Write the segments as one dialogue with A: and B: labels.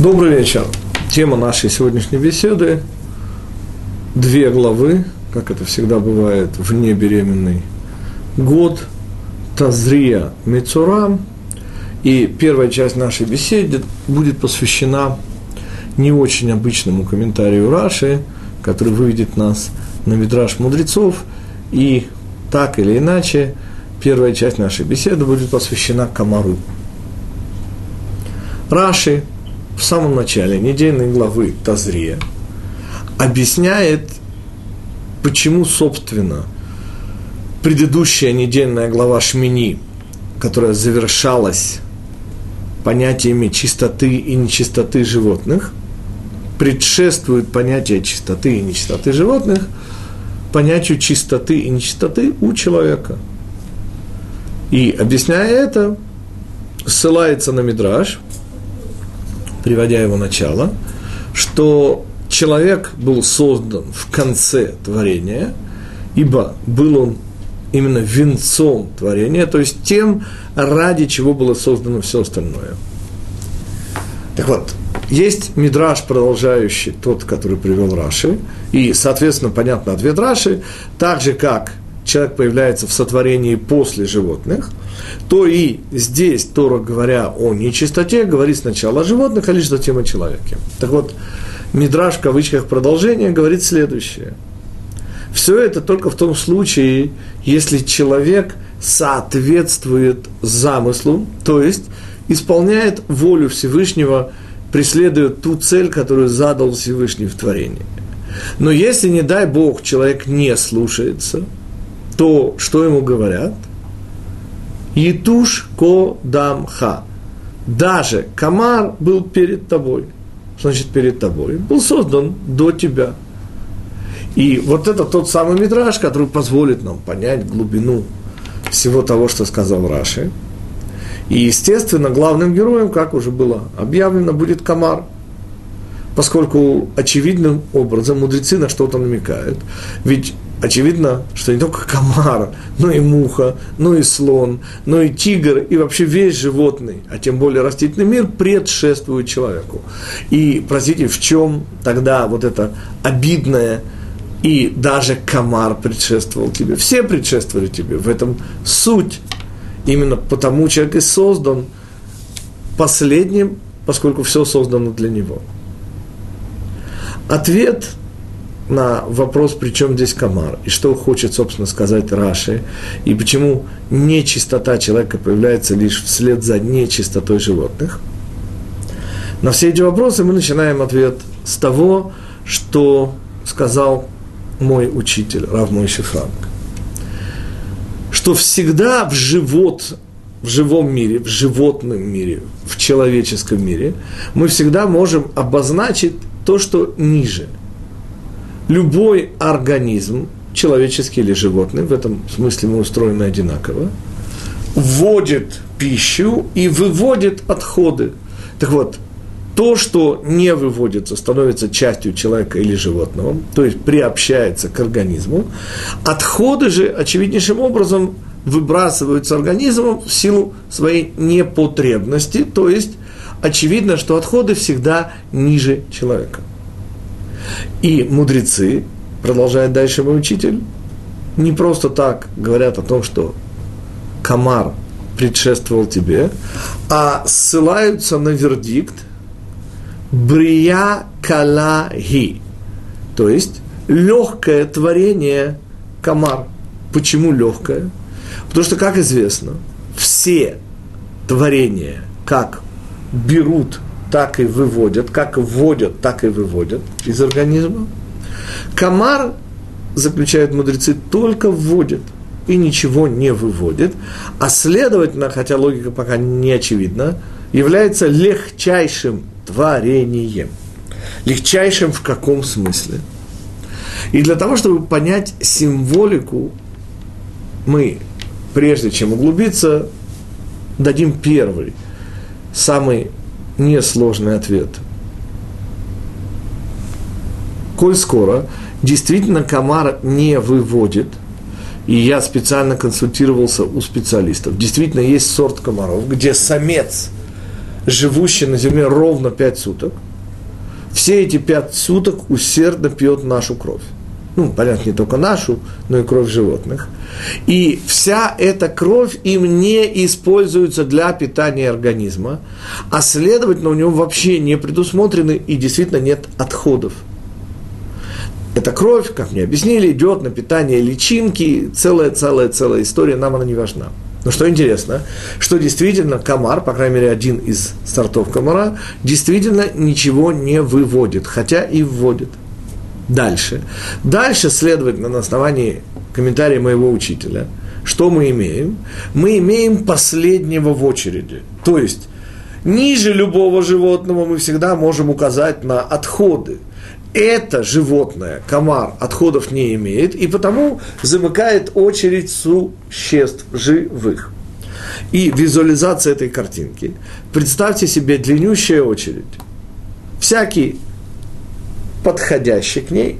A: Добрый вечер. Тема нашей сегодняшней беседы – две главы, как это всегда бывает, вне беременный год, Тазрия Мецурам. И первая часть нашей беседы будет посвящена не очень обычному комментарию Раши, который выведет нас на Мидраш мудрецов. И так или иначе, первая часть нашей беседы будет посвящена Камару. Раши – в самом начале недельной главы Тазрия объясняет, почему, собственно, предыдущая недельная глава Шмини, которая завершалась понятиями чистоты и нечистоты животных, предшествует понятие чистоты и нечистоты животных понятию чистоты и нечистоты у человека. И объясняя это, ссылается на Мидраш – приводя его начало, что человек был создан в конце творения, ибо был он именно венцом творения, то есть тем, ради чего было создано все остальное. Так вот, есть мидраж, продолжающий тот, который привел Раши, и, соответственно, понятно ответ Раши, так же, как человек появляется в сотворении после животных, то и здесь Тора, говоря о нечистоте, говорит сначала о животных, а лишь затем о человеке. Так вот, Мидраж в кавычках продолжение говорит следующее. Все это только в том случае, если человек соответствует замыслу, то есть исполняет волю Всевышнего, преследует ту цель, которую задал Всевышний в творении. Но если, не дай Бог, человек не слушается – то что ему говорят? Етуш ко дамха. Даже комар был перед тобой. Значит, перед тобой. Был создан до тебя. И вот это тот самый мидраж, который позволит нам понять глубину всего того, что сказал Раши. И, естественно, главным героем, как уже было объявлено, будет комар. Поскольку очевидным образом мудрецы на что-то намекают. Ведь очевидно, что не только комар, но и муха, но и слон, но и тигр, и вообще весь животный, а тем более растительный мир предшествует человеку. И, простите, в чем тогда вот это обидное и даже комар предшествовал тебе. Все предшествовали тебе. В этом суть. Именно потому человек и создан последним, поскольку все создано для него. Ответ на вопрос, при чем здесь комар, и что хочет, собственно, сказать Раши, и почему нечистота человека появляется лишь вслед за нечистотой животных. На все эти вопросы мы начинаем ответ с того, что сказал мой учитель, Рав Мойши Франк, что всегда в живот, в живом мире, в животном мире, в человеческом мире, мы всегда можем обозначить то, что ниже – любой организм, человеческий или животный, в этом смысле мы устроены одинаково, вводит пищу и выводит отходы. Так вот, то, что не выводится, становится частью человека или животного, то есть приобщается к организму, отходы же очевиднейшим образом выбрасываются организмом в силу своей непотребности, то есть очевидно, что отходы всегда ниже человека – и мудрецы, продолжает дальше мой учитель, не просто так говорят о том, что комар предшествовал тебе, а ссылаются на вердикт Брия Калаги, то есть легкое творение комар. Почему легкое? Потому что, как известно, все творения, как берут так и выводят, как вводят, так и выводят из организма. Комар, заключают мудрецы, только вводит и ничего не выводит, а следовательно, хотя логика пока не очевидна, является легчайшим творением. Легчайшим в каком смысле? И для того, чтобы понять символику, мы, прежде чем углубиться, дадим первый, самый несложный ответ. Коль скоро действительно комар не выводит, и я специально консультировался у специалистов, действительно есть сорт комаров, где самец живущий на земле ровно пять суток, все эти пять суток усердно пьет нашу кровь. Ну, понятно, не только нашу, но и кровь животных. И вся эта кровь им не используется для питания организма, а следовательно, у него вообще не предусмотрены и действительно нет отходов. Эта кровь, как мне объяснили, идет на питание личинки, целая-целая-целая история, нам она не важна. Но что интересно, что действительно комар, по крайней мере один из сортов комара, действительно ничего не выводит, хотя и вводит. Дальше. Дальше, следовательно, на основании комментария моего учителя, что мы имеем? Мы имеем последнего в очереди. То есть, ниже любого животного мы всегда можем указать на отходы – это животное, комар, отходов не имеет, и потому замыкает очередь существ живых. И визуализация этой картинки. Представьте себе длиннющая очередь. Всякий подходящий к ней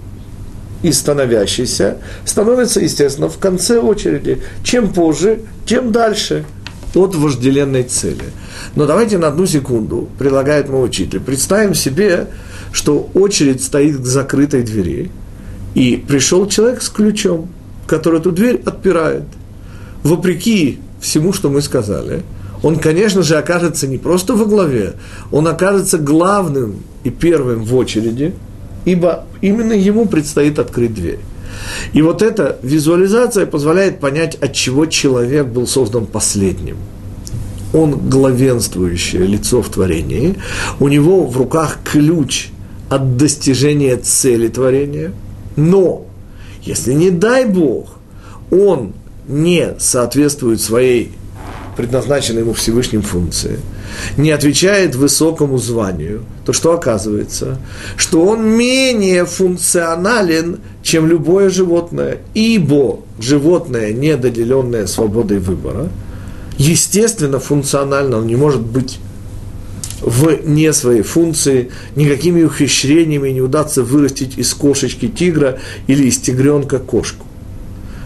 A: и становящийся становится, естественно, в конце очереди. Чем позже, тем дальше от вожделенной цели. Но давайте на одну секунду, предлагает мой учитель, представим себе, что очередь стоит к закрытой двери, и пришел человек с ключом, который эту дверь отпирает. Вопреки всему, что мы сказали, он, конечно же, окажется не просто во главе, он окажется главным и первым в очереди, ибо именно ему предстоит открыть дверь. И вот эта визуализация позволяет понять, от чего человек был создан последним – он главенствующее лицо в творении, у него в руках ключ от достижения цели творения, но если не дай Бог, он не соответствует своей предназначенной ему Всевышним функции, не отвечает высокому званию, то что оказывается? Что он менее функционален, чем любое животное, ибо животное, недоделенное свободой выбора, естественно, функционально, он не может быть вне своей функции, никакими ухищрениями не удастся вырастить из кошечки тигра или из тигренка кошку.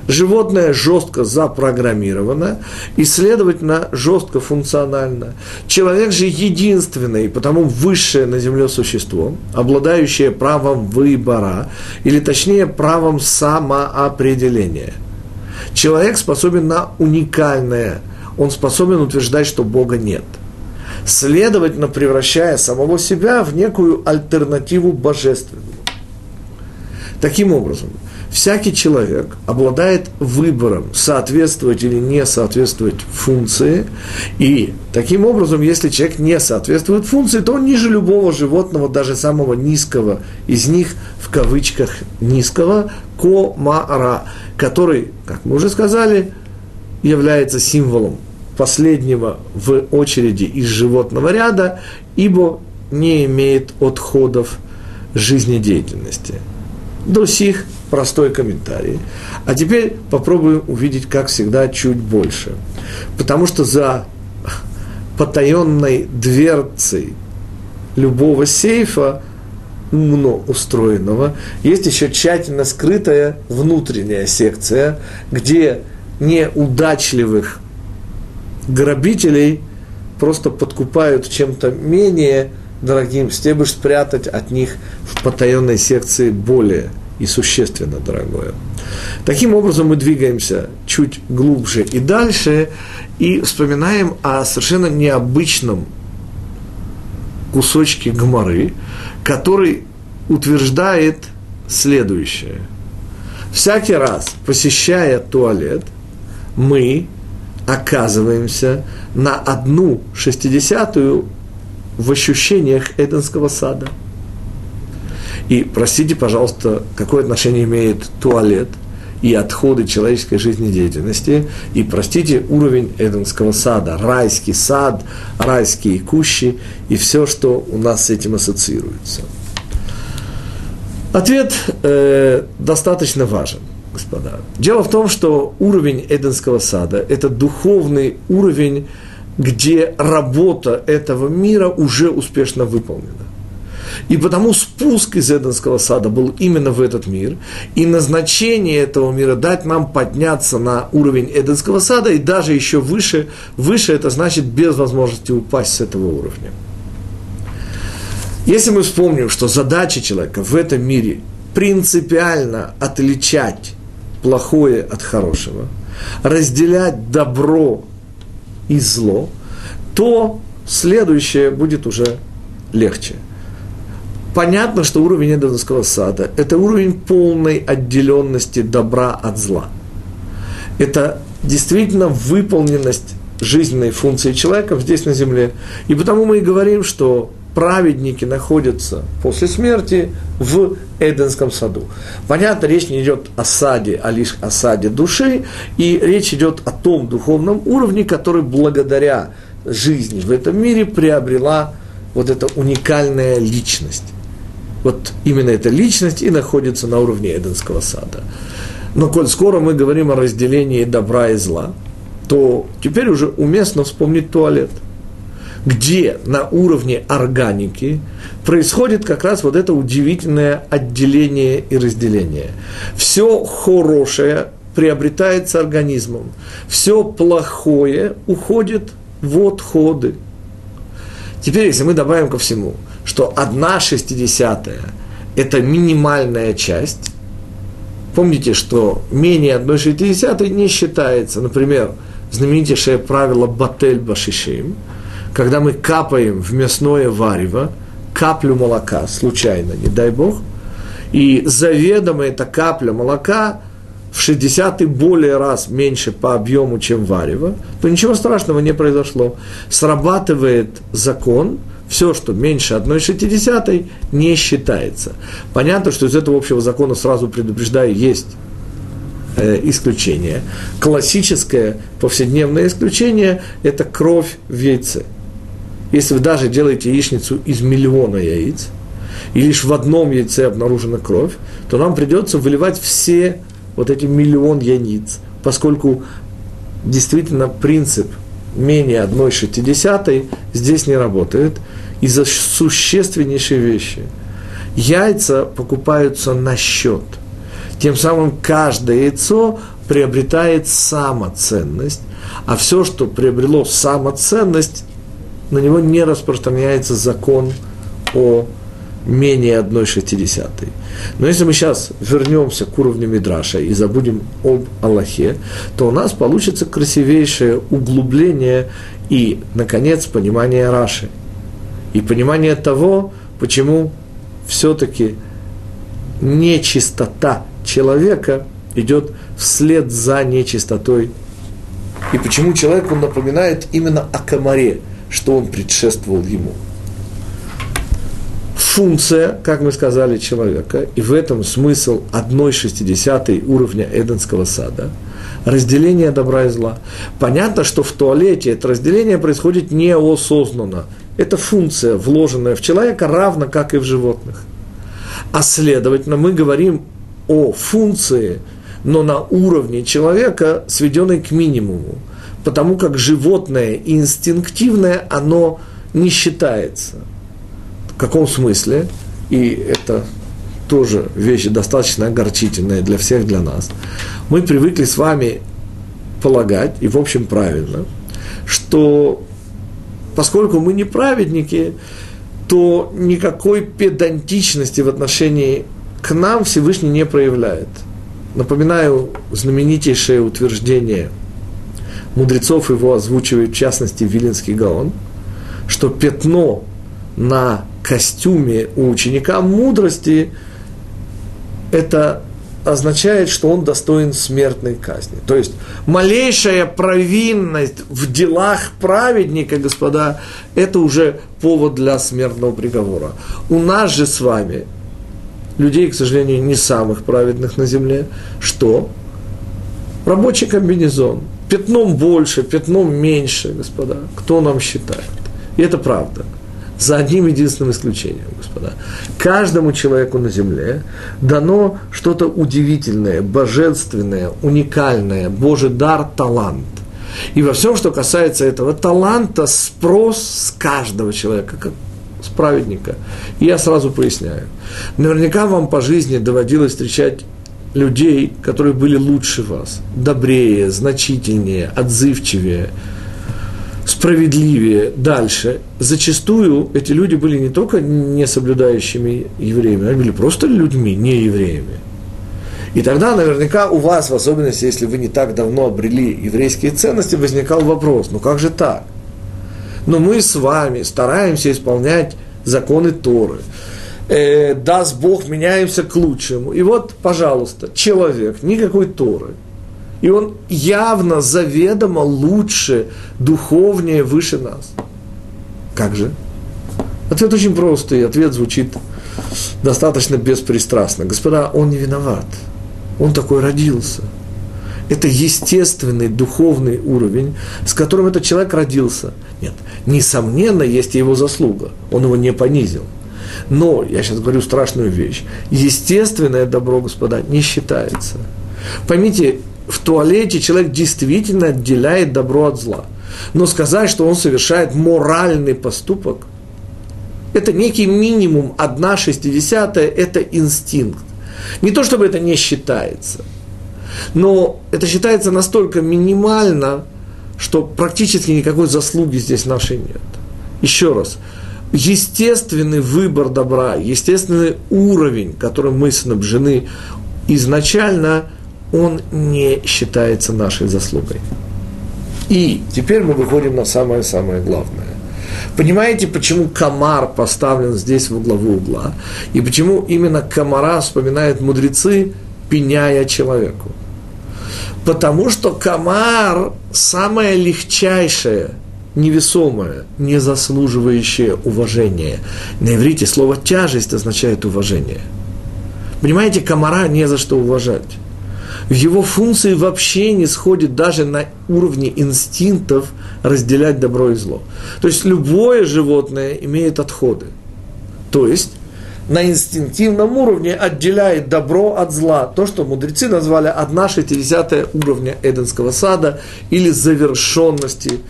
A: Животное жестко запрограммировано и, следовательно, жестко функционально. Человек же единственное и потому высшее на Земле существо, обладающее правом выбора, или точнее правом самоопределения. Человек способен на уникальное, он способен утверждать, что Бога нет – следовательно, превращая самого себя в некую альтернативу божественному. Таким образом, всякий человек обладает выбором соответствовать или не соответствовать функции, и таким образом, если человек не соответствует функции, то он ниже любого животного, даже самого низкого из них, в кавычках низкого, комара, который, как мы уже сказали, является символом последнего в очереди из животного ряда, ибо не имеет отходов жизнедеятельности. До сих простой комментарий. А теперь попробуем увидеть, как всегда, чуть больше. Потому что за потаенной дверцей любого сейфа, умно устроенного, есть еще тщательно скрытая внутренняя секция, где неудачливых грабителей просто подкупают чем-то менее дорогим, чтобы спрятать от них в потаенной секции более и существенно дорогое. Таким образом мы двигаемся чуть глубже и дальше и вспоминаем о совершенно необычном кусочке гморы, который утверждает следующее. Всякий раз, посещая туалет, мы оказываемся на одну шестидесятую в ощущениях Эденского сада. И простите, пожалуйста, какое отношение имеет туалет и отходы человеческой жизнедеятельности, и простите уровень Эденского сада, райский сад, райские кущи и все, что у нас с этим ассоциируется. Ответ э, достаточно важен – господа. Дело в том, что уровень Эденского сада – это духовный уровень, где работа этого мира уже успешно выполнена. И потому спуск из Эденского сада был именно в этот мир. И назначение этого мира дать нам подняться на уровень Эденского сада и даже еще выше. Выше это значит без возможности упасть с этого уровня. Если мы вспомним, что задача человека в этом мире принципиально отличать плохое от хорошего, разделять добро и зло, то следующее будет уже легче. Понятно, что уровень Эдемского сада – это уровень полной отделенности добра от зла. Это действительно выполненность жизненной функции человека здесь на земле. И потому мы и говорим, что праведники находятся после смерти в Эденском саду. Понятно, речь не идет о саде, а лишь о саде души, и речь идет о том духовном уровне, который благодаря жизни в этом мире приобрела вот эта уникальная личность. Вот именно эта личность и находится на уровне Эденского сада. Но коль скоро мы говорим о разделении добра и зла, то теперь уже уместно вспомнить туалет, где на уровне органики происходит как раз вот это удивительное отделение и разделение. Все хорошее приобретается организмом, все плохое уходит в отходы. Теперь, если мы добавим ко всему, что одна шестидесятая – это минимальная часть, помните, что менее одной шестидесятой не считается, например, знаменитейшее правило Батель Башишим, когда мы капаем в мясное варево каплю молока, случайно, не дай бог, и заведомо эта капля молока в 60 и более раз меньше по объему, чем варево, то ничего страшного не произошло. Срабатывает закон, все, что меньше 1,60, не считается. Понятно, что из этого общего закона сразу предупреждаю, есть э, исключение. Классическое повседневное исключение – это кровь в яйце. Если вы даже делаете яичницу из миллиона яиц, и лишь в одном яйце обнаружена кровь, то нам придется выливать все вот эти миллион яиц, поскольку действительно принцип менее одной шестидесятой здесь не работает из-за существеннейшей вещи. Яйца покупаются на счет. Тем самым каждое яйцо приобретает самоценность, а все, что приобрело самоценность, на него не распространяется закон о менее одной шестидесятой. Но если мы сейчас вернемся к уровню Мидраша и забудем об Аллахе, то у нас получится красивейшее углубление и, наконец, понимание Раши. И понимание того, почему все-таки нечистота человека идет вслед за нечистотой. И почему человеку напоминает именно о комаре, что он предшествовал ему – функция, как мы сказали, человека, и в этом смысл одной шестидесятой уровня Эденского сада, разделение добра и зла. Понятно, что в туалете это разделение происходит неосознанно. Это функция, вложенная в человека, равно как и в животных. А следовательно, мы говорим о функции, но на уровне человека, сведенной к минимуму. Потому как животное инстинктивное, оно не считается – в каком смысле? И это тоже вещь достаточно огорчительная для всех, для нас. Мы привыкли с вами полагать, и в общем правильно, что поскольку мы не праведники, то никакой педантичности в отношении к нам Всевышний не проявляет. Напоминаю знаменитейшее утверждение мудрецов его озвучивает в частности Виленский Гаон, что пятно на костюме у ученика мудрости, это означает, что он достоин смертной казни. То есть малейшая провинность в делах праведника, господа, это уже повод для смертного приговора. У нас же с вами, людей, к сожалению, не самых праведных на земле, что? Рабочий комбинезон. Пятном больше, пятном меньше, господа. Кто нам считает? И это правда за одним единственным исключением, господа. Каждому человеку на земле дано что-то удивительное, божественное, уникальное, Божий дар, талант. И во всем, что касается этого таланта, спрос с каждого человека, как праведника. И я сразу поясняю. Наверняка вам по жизни доводилось встречать людей, которые были лучше вас, добрее, значительнее, отзывчивее, справедливее, дальше. Зачастую эти люди были не только не соблюдающими евреями, они были просто людьми, не евреями. И тогда наверняка у вас, в особенности, если вы не так давно обрели еврейские ценности, возникал вопрос, ну как же так? Но мы с вами стараемся исполнять законы Торы. Э, даст Бог, меняемся к лучшему. И вот, пожалуйста, человек, никакой Торы. И он явно, заведомо лучше, духовнее, выше нас. Как же? Ответ очень простый, ответ звучит достаточно беспристрастно. Господа, он не виноват. Он такой родился. Это естественный духовный уровень, с которым этот человек родился. Нет, несомненно, есть его заслуга. Он его не понизил. Но, я сейчас говорю страшную вещь, естественное добро, господа, не считается. Поймите, в туалете человек действительно отделяет добро от зла. Но сказать, что он совершает моральный поступок, это некий минимум, одна шестидесятая, это инстинкт. Не то чтобы это не считается, но это считается настолько минимально, что практически никакой заслуги здесь нашей нет. Еще раз, естественный выбор добра, естественный уровень, которым мы снабжены изначально, он не считается нашей заслугой. И теперь мы выходим на самое-самое главное. Понимаете, почему комар поставлен здесь в углову угла? И почему именно комара вспоминают мудрецы, пеняя человеку? Потому что комар самое легчайшее, невесомое, не заслуживающее уважения. На иврите слово тяжесть означает уважение. Понимаете, комара не за что уважать в его функции вообще не сходит даже на уровне инстинктов разделять добро и зло. То есть любое животное имеет отходы. То есть на инстинктивном уровне отделяет добро от зла. То, что мудрецы назвали 1 шестидесятая уровня Эденского сада или завершенности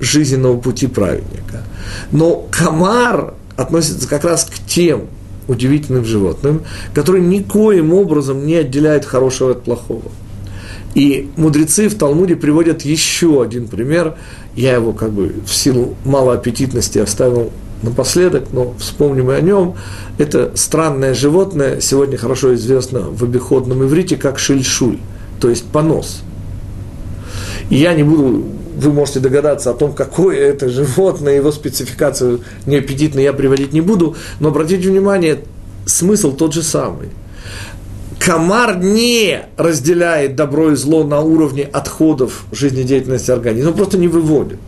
A: жизненного пути праведника. Но комар относится как раз к тем удивительным животным, которые никоим образом не отделяют хорошего от плохого. И мудрецы в Талмуде приводят еще один пример. Я его как бы в силу малоаппетитности оставил напоследок, но вспомним и о нем. Это странное животное, сегодня хорошо известно в обиходном иврите, как шильшуль, то есть понос. Я не буду вы можете догадаться о том, какое это животное, его спецификацию неаппетитно я приводить не буду, но обратите внимание, смысл тот же самый. Комар не разделяет добро и зло на уровне отходов жизнедеятельности организма, он просто не выводит.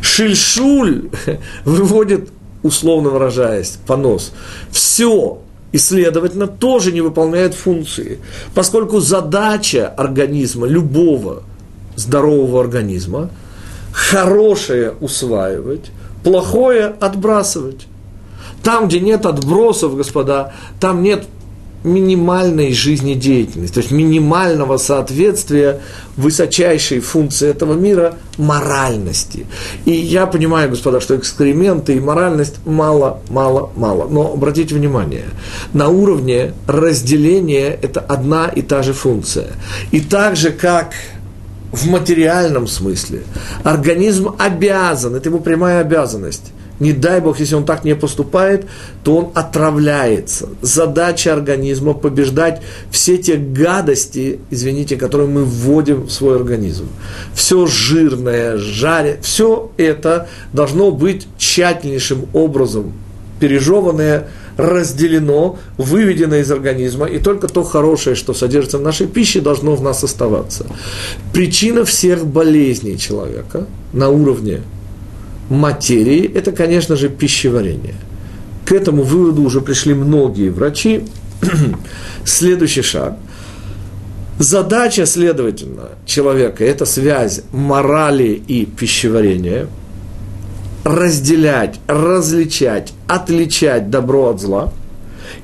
A: Шильшуль выводит, условно выражаясь, понос. Все, и, следовательно, тоже не выполняет функции, поскольку задача организма, любого здорового организма, хорошее усваивать, плохое отбрасывать. Там, где нет отбросов, господа, там нет минимальной жизнедеятельности, то есть минимального соответствия высочайшей функции этого мира моральности. И я понимаю, господа, что экскременты и моральность мало, мало, мало. Но обратите внимание, на уровне разделения это одна и та же функция. И так же, как в материальном смысле. Организм обязан, это его прямая обязанность. Не дай Бог, если он так не поступает, то он отравляется. Задача организма побеждать все те гадости, извините, которые мы вводим в свой организм. Все жирное, жаре, все это должно быть тщательнейшим образом пережеванное, разделено, выведено из организма, и только то хорошее, что содержится в нашей пище, должно в нас оставаться. Причина всех болезней человека на уровне материи – это, конечно же, пищеварение. К этому выводу уже пришли многие врачи. Следующий шаг. Задача, следовательно, человека – это связь морали и пищеварения – разделять, различать, отличать добро от зла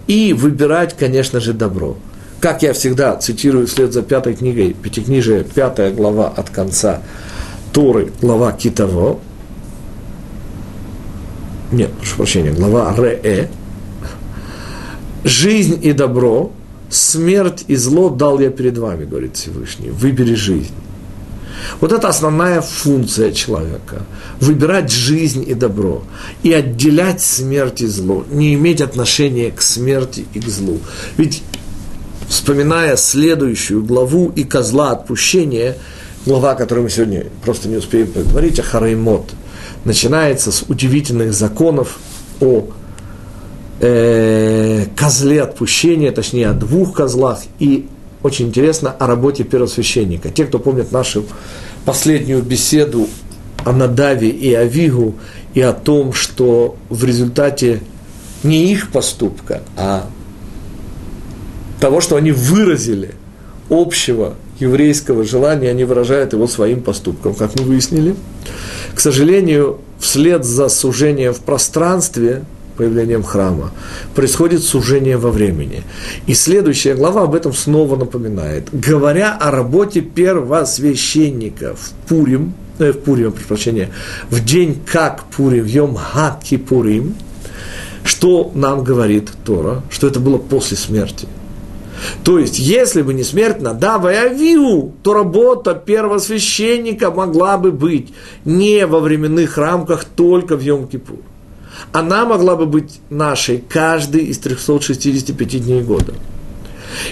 A: и выбирать, конечно же, добро. Как я всегда цитирую вслед за пятой книгой, пятикнижие, пятая глава от конца Торы, глава Китово, нет, прошу прощения, глава Ре, жизнь и добро, смерть и зло дал я перед вами, говорит Всевышний, выбери жизнь. Вот это основная функция человека. Выбирать жизнь и добро. И отделять смерть и зло. Не иметь отношения к смерти и к злу. Ведь, вспоминая следующую главу и козла отпущения, глава, о которой мы сегодня просто не успеем поговорить, о Хараймот, начинается с удивительных законов о э, козле отпущения, точнее о двух козлах и очень интересно о работе первосвященника. Те, кто помнит нашу последнюю беседу о Надаве и Авигу, и о том, что в результате не их поступка, а того, что они выразили общего еврейского желания, они выражают его своим поступком, как мы выяснили. К сожалению, вслед за сужением в пространстве – появлением храма, происходит сужение во времени. И следующая глава об этом снова напоминает. Говоря о работе первосвященника в Пурим, э, в Пурим, прошу в день как Пурим, в Йом Хаки Пурим, что нам говорит Тора, что это было после смерти. То есть, если бы не смерть Надава и то работа первосвященника могла бы быть не во временных рамках только в Йом-Кипур она могла бы быть нашей каждый из 365 дней года.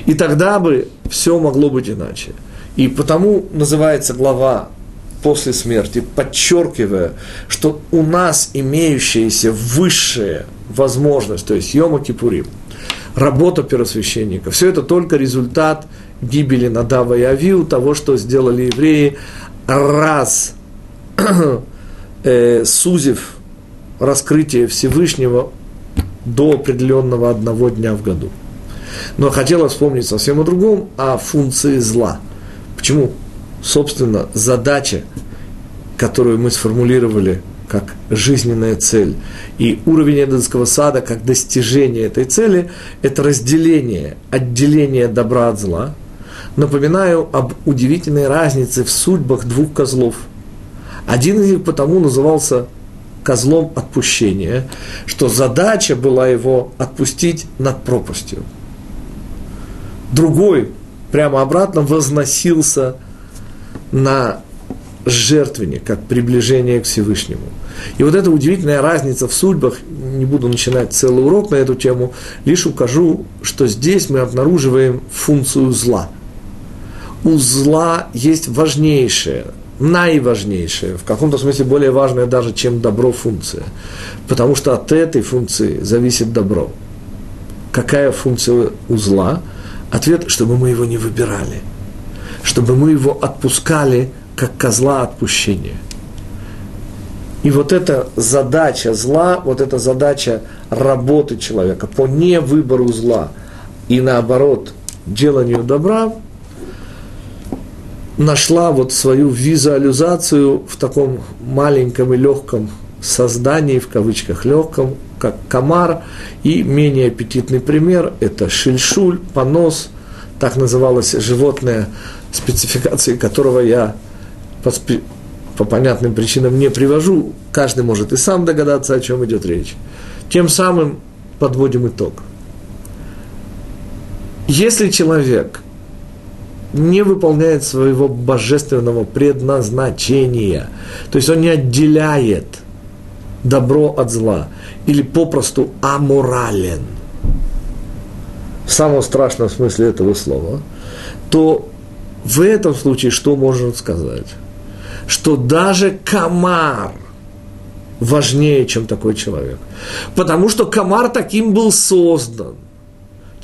A: И тогда бы все могло быть иначе. И потому называется глава после смерти, подчеркивая, что у нас имеющаяся высшая возможность, то есть Йома Кипурим, работа первосвященника, все это только результат гибели Надава и Авиу, того, что сделали евреи, раз э, сузив раскрытие Всевышнего до определенного одного дня в году. Но хотела вспомнить совсем о другом, о функции зла. Почему? Собственно, задача, которую мы сформулировали как жизненная цель, и уровень Эденского сада как достижение этой цели, это разделение, отделение добра от зла. Напоминаю об удивительной разнице в судьбах двух козлов. Один из них потому назывался козлом отпущения, что задача была его отпустить над пропастью. Другой прямо обратно возносился на жертвенник, как приближение к Всевышнему. И вот эта удивительная разница в судьбах, не буду начинать целый урок на эту тему, лишь укажу, что здесь мы обнаруживаем функцию зла. У зла есть важнейшее – наиважнейшая, в каком-то смысле более важная даже, чем добро функция. Потому что от этой функции зависит добро. Какая функция у зла? Ответ, чтобы мы его не выбирали. Чтобы мы его отпускали, как козла отпущения. И вот эта задача зла, вот эта задача работы человека по невыбору зла и наоборот деланию добра, нашла вот свою визуализацию в таком маленьком и легком создании, в кавычках легком, как комар, и менее аппетитный пример – это шильшуль, понос, так называлось животное, спецификации которого я по, по понятным причинам не привожу, каждый может и сам догадаться, о чем идет речь. Тем самым подводим итог. Если человек не выполняет своего божественного предназначения. То есть он не отделяет добро от зла. Или попросту аморален. В самом страшном смысле этого слова. То в этом случае что можно сказать? Что даже комар важнее, чем такой человек. Потому что комар таким был создан.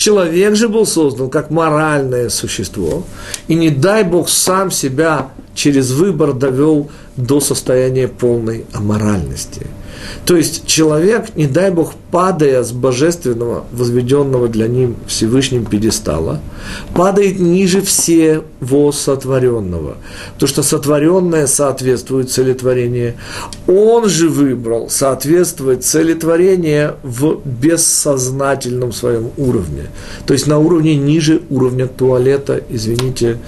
A: Человек же был создан как моральное существо, и не дай Бог сам себя через выбор довел до состояния полной аморальности – то есть человек, не дай Бог, падая с божественного, возведенного для ним Всевышним пьедестала, падает ниже всего сотворенного. То, что сотворенное соответствует целетворению. Он же выбрал соответствовать целетворению в бессознательном своем уровне. То есть на уровне ниже уровня туалета, извините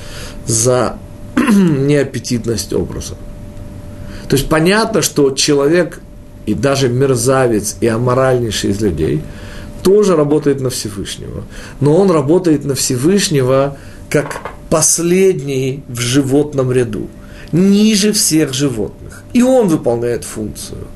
A: за неаппетитность образа. То есть понятно, что человек и даже мерзавец и аморальнейший из людей тоже работает на Всевышнего. Но он работает на Всевышнего как последний в животном ряду, ниже всех животных. И он выполняет функцию.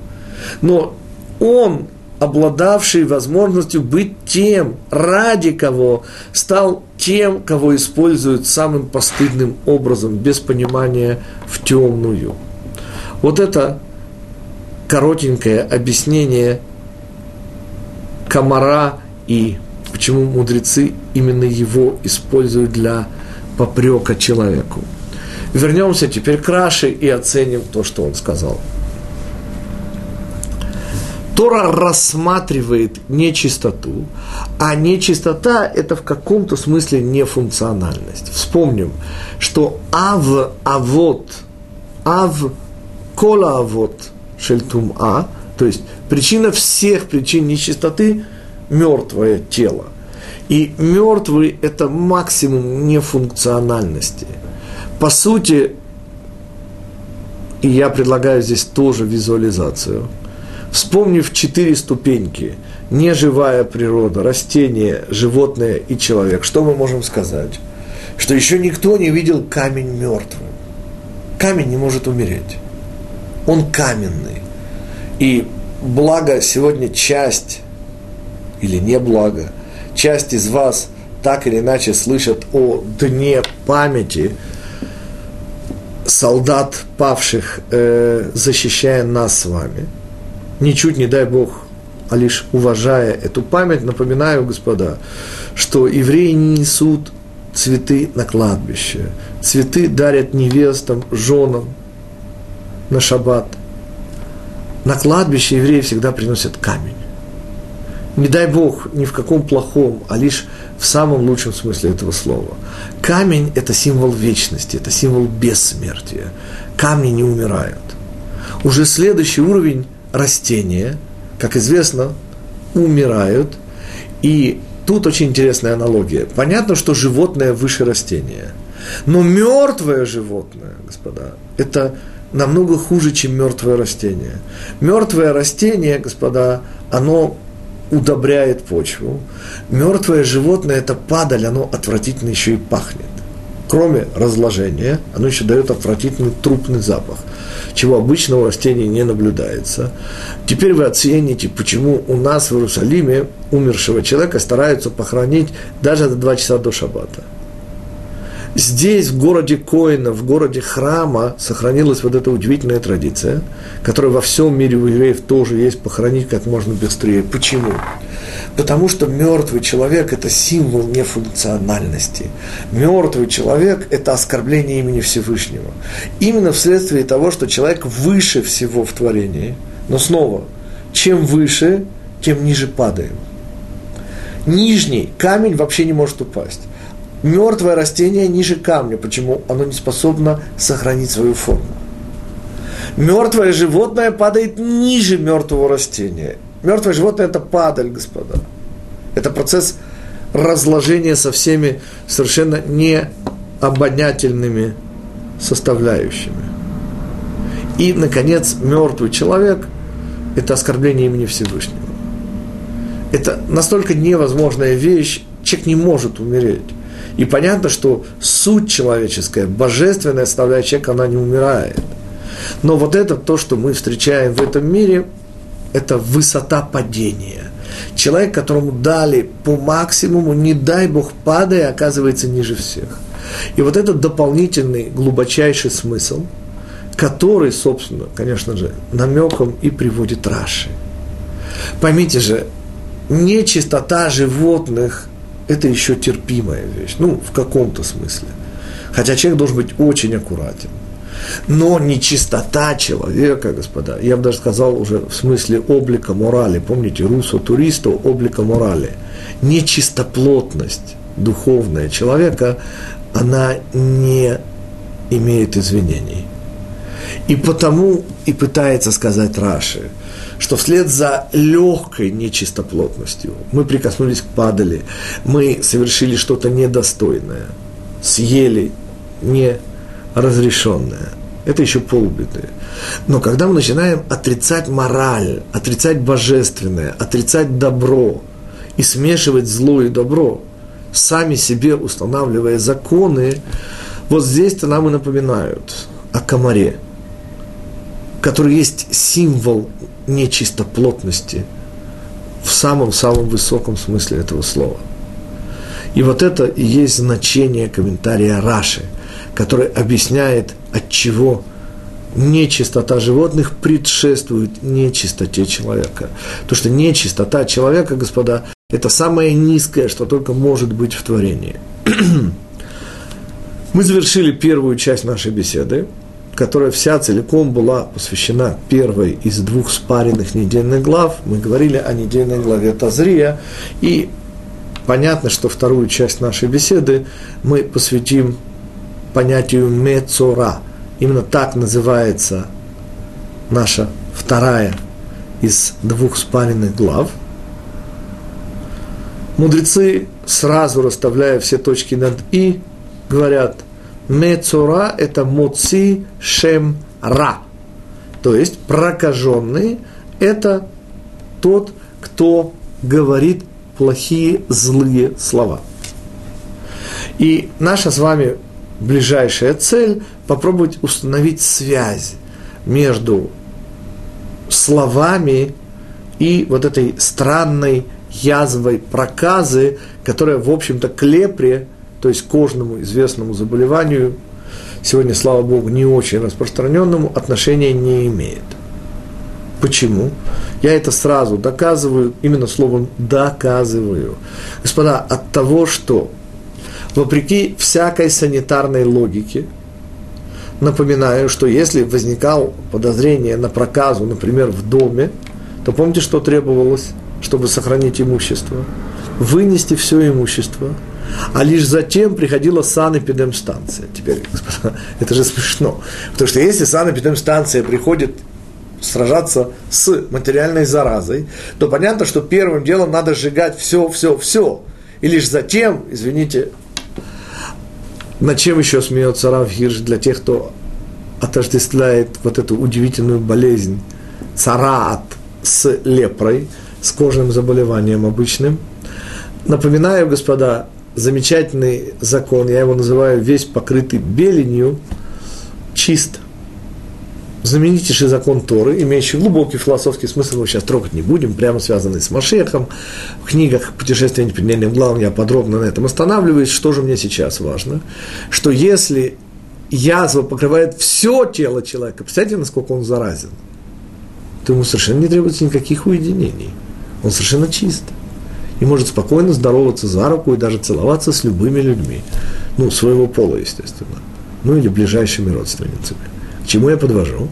A: Но он обладавший возможностью быть тем, ради кого стал тем, кого используют самым постыдным образом, без понимания в темную. Вот это коротенькое объяснение комара и почему мудрецы именно его используют для попрека человеку. Вернемся теперь к Раши и оценим то, что он сказал. Тора рассматривает нечистоту, а нечистота – это в каком-то смысле нефункциональность. Вспомним, что ав, авот, ав, кола авот, шельтум а, то есть причина всех причин нечистоты – мертвое тело. И мертвый – это максимум нефункциональности. По сути, и я предлагаю здесь тоже визуализацию – Вспомнив четыре ступеньки, неживая природа, растение, животное и человек, что мы можем сказать? Что еще никто не видел камень мертвым. Камень не может умереть. Он каменный. И благо сегодня часть, или не благо, часть из вас так или иначе слышат о дне памяти солдат павших, э, защищая нас с вами – ничуть не дай Бог, а лишь уважая эту память, напоминаю, господа, что евреи не несут цветы на кладбище. Цветы дарят невестам, женам на шаббат. На кладбище евреи всегда приносят камень. Не дай Бог, ни в каком плохом, а лишь в самом лучшем смысле этого слова. Камень – это символ вечности, это символ бессмертия. Камни не умирают. Уже следующий уровень растения, как известно, умирают. И тут очень интересная аналогия. Понятно, что животное выше растения. Но мертвое животное, господа, это намного хуже, чем мертвое растение. Мертвое растение, господа, оно удобряет почву. Мертвое животное – это падаль, оно отвратительно еще и пахнет. Кроме разложения, оно еще дает отвратительный трупный запах чего обычно у растений не наблюдается. Теперь вы оцените, почему у нас в Иерусалиме умершего человека стараются похоронить даже за два часа до шаббата. Здесь, в городе Коина, в городе храма, сохранилась вот эта удивительная традиция, которая во всем мире у евреев тоже есть, похоронить как можно быстрее. Почему? Потому что мертвый человек – это символ нефункциональности. Мертвый человек – это оскорбление имени Всевышнего. Именно вследствие того, что человек выше всего в творении. Но снова, чем выше, тем ниже падаем. Нижний камень вообще не может упасть. Мертвое растение ниже камня. Почему? Оно не способно сохранить свою форму. Мертвое животное падает ниже мертвого растения. Мертвое животное – это падаль, господа. Это процесс разложения со всеми совершенно необонятельными составляющими. И, наконец, мертвый человек – это оскорбление имени Всевышнего. Это настолько невозможная вещь, человек не может умереть. И понятно, что суть человеческая, божественная составляющая человека, она не умирает. Но вот это то, что мы встречаем в этом мире, это высота падения. Человек, которому дали по максимуму, не дай Бог, падая, оказывается ниже всех. И вот этот дополнительный, глубочайший смысл, который, собственно, конечно же, намеком и приводит Раши. Поймите же, нечистота животных – это еще терпимая вещь, ну, в каком-то смысле. Хотя человек должен быть очень аккуратен – но нечистота человека, господа, я бы даже сказал уже в смысле облика морали, помните, русо туристу облика морали, нечистоплотность духовная человека, она не имеет извинений. И потому и пытается сказать Раши, что вслед за легкой нечистоплотностью мы прикоснулись к падали, мы совершили что-то недостойное, съели не разрешенное. это еще полбеды. Но когда мы начинаем отрицать мораль, отрицать божественное, отрицать добро и смешивать зло и добро, сами себе устанавливая законы, вот здесь-то нам и напоминают о комаре, который есть символ нечистоплотности в самом-самом высоком смысле этого слова. И вот это и есть значение комментария Раши, который объясняет, от чего нечистота животных предшествует нечистоте человека. То, что нечистота человека, господа, это самое низкое, что только может быть в творении. Мы завершили первую часть нашей беседы, которая вся целиком была посвящена первой из двух спаренных недельных глав. Мы говорили о недельной главе Тазрия, и понятно, что вторую часть нашей беседы мы посвятим понятию мецора. Именно так называется наша вторая из двух спаренных глав – мудрецы, сразу расставляя все точки над «и», говорят, «мецура» – это «моци шем ра», то есть прокаженный – это тот, кто говорит плохие, злые слова. И наша с вами ближайшая цель – попробовать установить связь между словами и вот этой странной язвой проказы, которая, в общем-то, к то есть кожному известному заболеванию, сегодня, слава Богу, не очень распространенному, отношения не имеет. Почему? Я это сразу доказываю, именно словом доказываю. Господа, от того, что вопреки всякой санитарной логике, напоминаю, что если возникало подозрение на проказу, например, в доме, то помните, что требовалось? чтобы сохранить имущество, вынести все имущество, а лишь затем приходила санэпидемстанция. Теперь, господа, это же смешно. Потому что если санэпидемстанция приходит сражаться с материальной заразой, то понятно, что первым делом надо сжигать все, все, все. И лишь затем, извините, над чем еще смеется Рав Хирш для тех, кто отождествляет вот эту удивительную болезнь цараат с лепрой – с кожным заболеванием обычным. Напоминаю, господа, замечательный закон, я его называю весь покрытый беленью, чист. Знаменитейший закон Торы, имеющий глубокий философский смысл, мы сейчас трогать не будем, прямо связанный с Машехом. В книгах «Путешествие непреднельным главным» я подробно на этом останавливаюсь. Что же мне сейчас важно? Что если язва покрывает все тело человека, представьте, насколько он заразен, то ему совершенно не требуется никаких уединений – он совершенно чист. И может спокойно здороваться за руку и даже целоваться с любыми людьми. Ну, своего пола, естественно. Ну, или ближайшими родственницами. К чему я подвожу?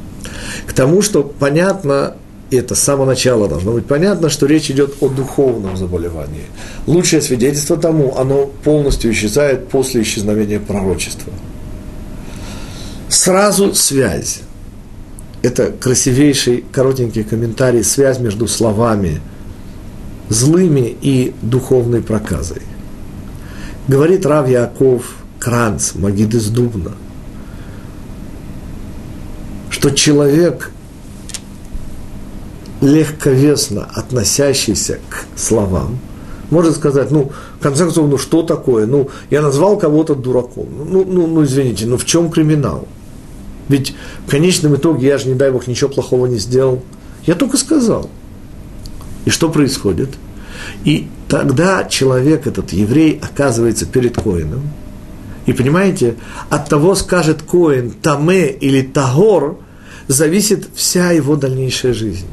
A: К тому, что понятно, и это с самого начала должно быть понятно, что речь идет о духовном заболевании. Лучшее свидетельство тому, оно полностью исчезает после исчезновения пророчества. Сразу связь. Это красивейший коротенький комментарий, связь между словами – злыми и духовной проказой. Говорит Рав Яков Кранц, Магид из Дубна, что человек, легковесно относящийся к словам, может сказать, ну, в конце концов, ну что такое? Ну, я назвал кого-то дураком. Ну, ну, ну, извините, ну в чем криминал? Ведь в конечном итоге я же, не дай бог, ничего плохого не сделал. Я только сказал – и что происходит? И тогда человек, этот еврей, оказывается перед Коином. И понимаете, от того, скажет Коин Таме или Тагор, зависит вся его дальнейшая жизнь.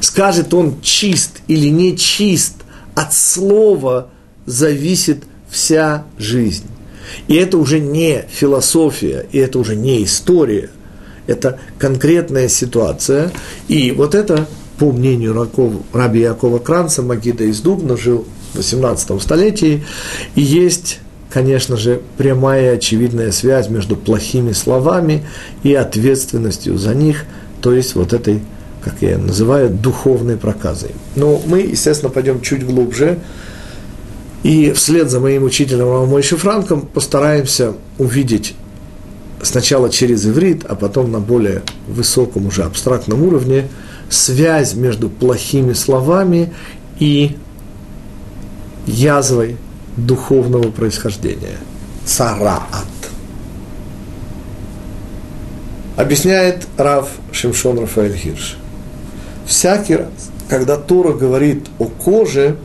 A: Скажет он чист или не чист, от слова зависит вся жизнь. И это уже не философия, и это уже не история, это конкретная ситуация. И вот это по мнению раби Якова Кранца, Магида из Дубна, жил в 18 столетии, и есть конечно же, прямая очевидная связь между плохими словами и ответственностью за них, то есть вот этой, как я называю, духовной проказой. Но мы, естественно, пойдем чуть глубже, и вслед за моим учителем Рамой Франком постараемся увидеть сначала через иврит, а потом на более высоком уже абстрактном уровне связь между плохими словами и язвой духовного происхождения. Цараат. Объясняет Рав Шимшон Рафаэль Хирш. Всякий раз, когда Тора говорит о коже,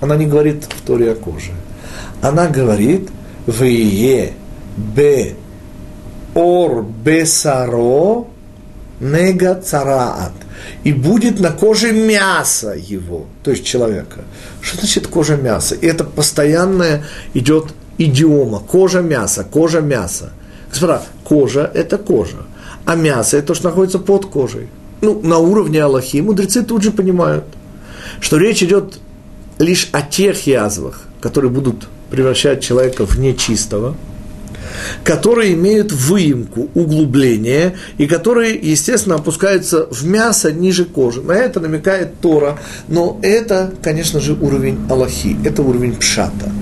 A: она не говорит в Торе о коже. Она говорит «Вие бе ор бесаро нега цараат» и будет на коже мясо его, то есть человека. Что значит кожа мяса? И это постоянная идет идиома. Кожа мяса, кожа мяса. Господа, кожа – это кожа, а мясо – это то, что находится под кожей. Ну, на уровне Аллахи мудрецы тут же понимают, что речь идет лишь о тех язвах, которые будут превращать человека в нечистого – которые имеют выемку, углубление, и которые, естественно, опускаются в мясо ниже кожи. На это намекает Тора, но это, конечно же, уровень Аллахи, это уровень Пшата.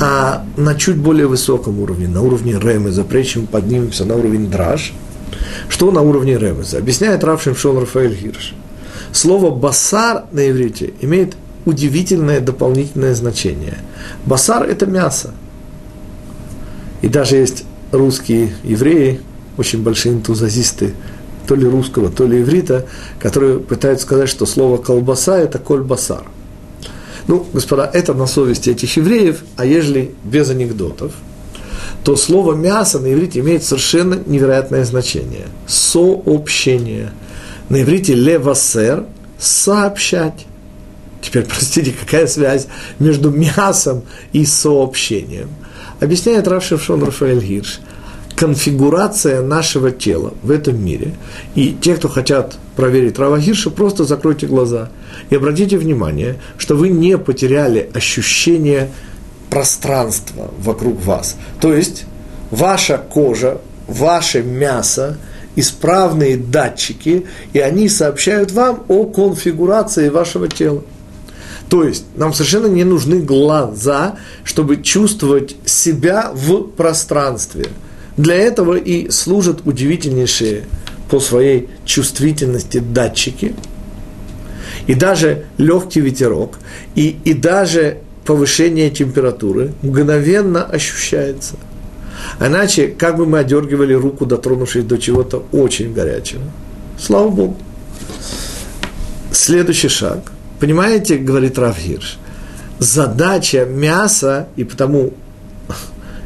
A: А на чуть более высоком уровне, на уровне Ремеза, прежде чем поднимемся на уровень Драж, что на уровне Ремеза? Объясняет Рав Шимшон Рафаэль Хирш. Слово «басар» на иврите имеет удивительное дополнительное значение. Басар – это мясо – и даже есть русские евреи, очень большие энтузиасты, то ли русского, то ли иврита, которые пытаются сказать, что слово колбаса – это кольбасар. Ну, господа, это на совести этих евреев, а ежели без анекдотов, то слово мясо на иврите имеет совершенно невероятное значение. Сообщение. На иврите левасер – сообщать. Теперь, простите, какая связь между мясом и сообщением – Объясняет Рав Шевшон Рафаэль Гирш, конфигурация нашего тела в этом мире. И те, кто хотят проверить Рава Гирша, просто закройте глаза и обратите внимание, что вы не потеряли ощущение пространства вокруг вас. То есть ваша кожа, ваше мясо, исправные датчики, и они сообщают вам о конфигурации вашего тела. То есть нам совершенно не нужны глаза, чтобы чувствовать себя в пространстве. Для этого и служат удивительнейшие по своей чувствительности датчики. И даже легкий ветерок, и, и даже повышение температуры мгновенно ощущается. Иначе, как бы мы одергивали руку, дотронувшись до чего-то очень горячего. Слава Богу. Следующий шаг – Понимаете, говорит Равгирш, задача мяса, и потому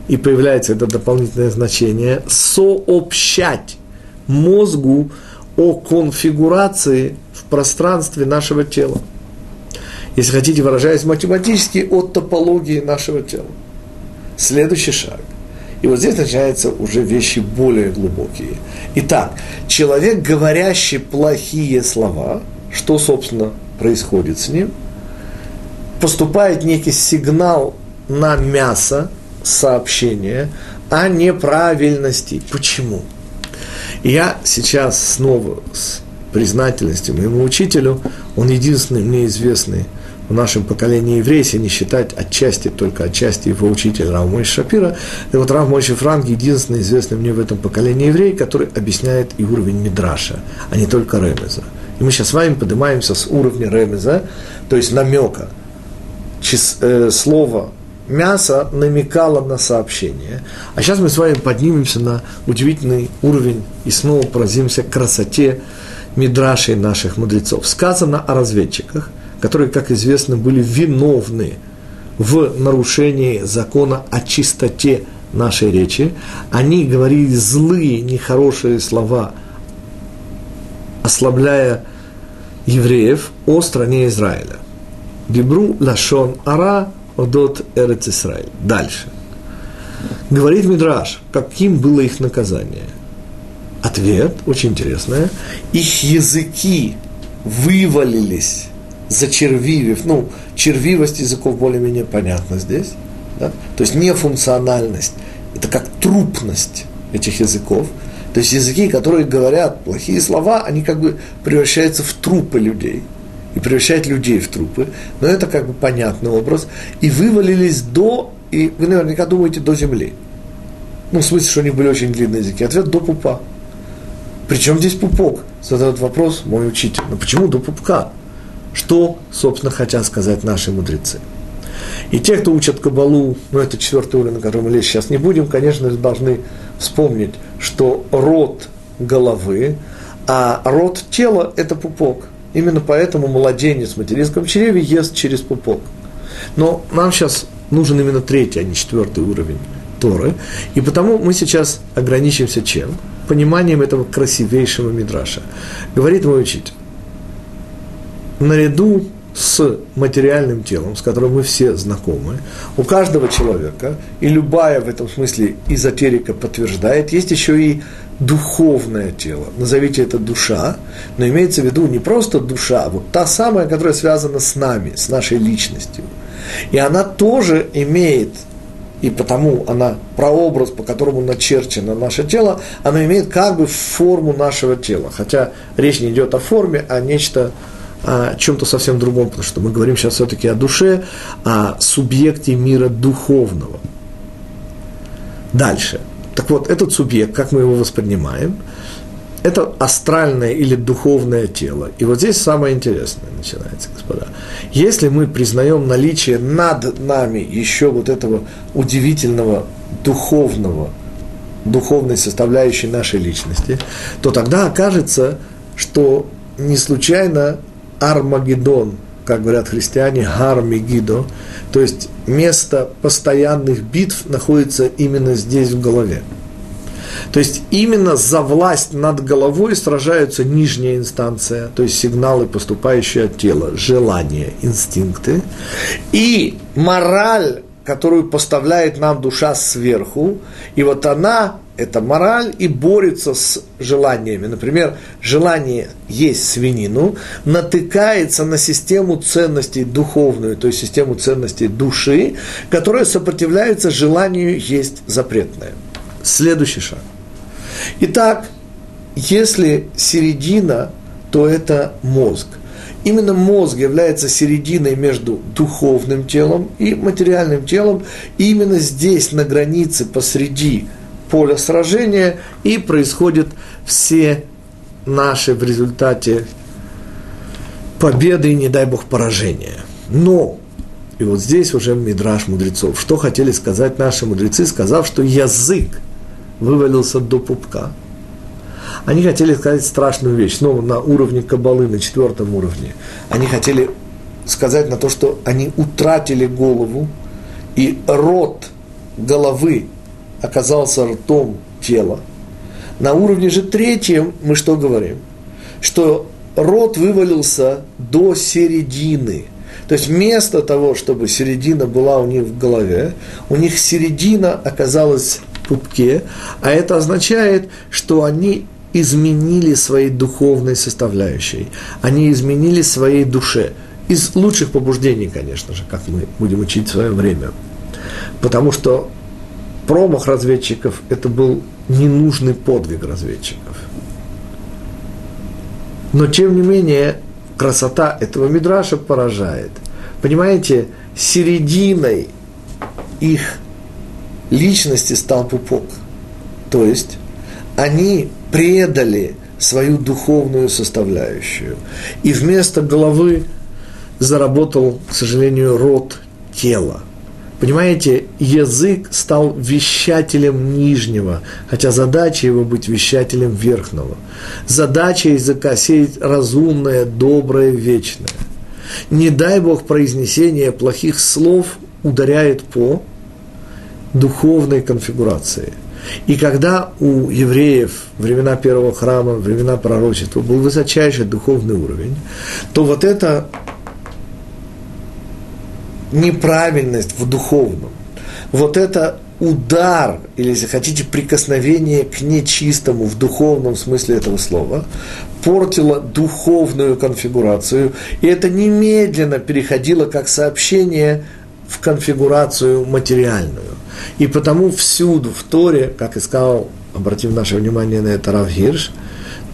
A: и появляется это дополнительное значение, сообщать мозгу о конфигурации в пространстве нашего тела. Если хотите, выражаясь математически, о топологии нашего тела. Следующий шаг. И вот здесь начинаются уже вещи более глубокие. Итак, человек, говорящий плохие слова, что, собственно, происходит с ним, поступает некий сигнал на мясо, сообщение о неправильности. Почему? я сейчас снова с признательностью моему учителю, он единственный мне известный в нашем поколении еврей, если не считать отчасти, только отчасти его учитель Рав Мойши Шапира. И вот Рав Мойши Франк единственный известный мне в этом поколении еврей, который объясняет и уровень Мидраша, а не только Ремеза. И мы сейчас с вами поднимаемся с уровня ремеза, то есть намека. Чис, э, слово мясо намекало на сообщение. А сейчас мы с вами поднимемся на удивительный уровень и снова поразимся красоте мидрашей наших мудрецов. Сказано о разведчиках, которые, как известно, были виновны в нарушении закона о чистоте нашей речи. Они говорили злые, нехорошие слова, ослабляя евреев о стране Израиля. Дебру лашон ара одот эрец Израиль. Дальше. Говорит Мидраш, каким было их наказание. Ответ очень интересный. Их языки вывалились, зачервивив. Ну, червивость языков более-менее понятна здесь. Да? То есть нефункциональность. Это как трупность этих языков – то есть языки, которые говорят плохие слова, они как бы превращаются в трупы людей. И превращают людей в трупы. Но это как бы понятный образ. И вывалились до, и вы наверняка думаете, до земли. Ну, в смысле, что у них были очень длинные языки. Ответ – до пупа. Причем здесь пупок? Задает вопрос мой учитель. Ну, почему до пупка? Что, собственно, хотят сказать наши мудрецы? И те, кто учат Кабалу, ну, это четвертый уровень, на котором мы лезть сейчас не будем, конечно должны вспомнить, что рот головы, а рот тела – это пупок. Именно поэтому младенец в материнском чреве ест через пупок. Но нам сейчас нужен именно третий, а не четвертый уровень Торы. И потому мы сейчас ограничимся чем? Пониманием этого красивейшего мидраша. Говорит мой учитель. Наряду с материальным телом, с которым мы все знакомы, у каждого человека, и любая в этом смысле эзотерика подтверждает, есть еще и духовное тело. Назовите это душа, но имеется в виду не просто душа, а вот та самая, которая связана с нами, с нашей личностью. И она тоже имеет и потому она, прообраз, по которому начерчено наше тело, она имеет как бы форму нашего тела. Хотя речь не идет о форме, а нечто о чем-то совсем другом, потому что мы говорим сейчас все-таки о душе, о субъекте мира духовного. Дальше. Так вот, этот субъект, как мы его воспринимаем, это астральное или духовное тело. И вот здесь самое интересное начинается, господа. Если мы признаем наличие над нами еще вот этого удивительного духовного, духовной составляющей нашей личности, то тогда окажется, что не случайно Армагеддон, как говорят христиане, Гармегидо, то есть место постоянных битв находится именно здесь в голове. То есть именно за власть над головой сражаются нижняя инстанция, то есть сигналы, поступающие от тела, желания, инстинкты, и мораль, которую поставляет нам душа сверху, и вот она это мораль и борется с желаниями. Например, желание есть свинину натыкается на систему ценностей духовную, то есть систему ценностей души, которая сопротивляется желанию есть запретное. Следующий шаг. Итак, если середина, то это мозг. Именно мозг является серединой между духовным телом и материальным телом. И именно здесь, на границе, посреди поля сражения, и происходят все наши в результате победы и, не дай бог, поражения. Но, и вот здесь уже мидраж мудрецов, что хотели сказать наши мудрецы, сказав, что язык вывалился до пупка. Они хотели сказать страшную вещь, снова на уровне кабалы, на четвертом уровне. Они хотели сказать на то, что они утратили голову, и рот головы оказался ртом тела. На уровне же третьем мы что говорим? Что рот вывалился до середины. То есть вместо того, чтобы середина была у них в голове, у них середина оказалась в пупке, а это означает, что они изменили своей духовной составляющей, они изменили своей душе. Из лучших побуждений, конечно же, как мы будем учить в свое время. Потому что промах разведчиков – это был ненужный подвиг разведчиков. Но, тем не менее, красота этого мидраша поражает. Понимаете, серединой их личности стал пупок. То есть они предали свою духовную составляющую. И вместо головы заработал, к сожалению, рот тела – Понимаете, язык стал вещателем нижнего, хотя задача его быть вещателем верхнего. Задача языка сеять разумное, доброе, вечное. Не дай Бог произнесение плохих слов ударяет по духовной конфигурации. И когда у евреев времена первого храма, времена пророчества был высочайший духовный уровень, то вот это неправильность в духовном, вот это удар, или, если хотите, прикосновение к нечистому в духовном смысле этого слова, портило духовную конфигурацию, и это немедленно переходило как сообщение в конфигурацию материальную. И потому всюду в Торе, как и сказал, обратив наше внимание на это Рав Гирш,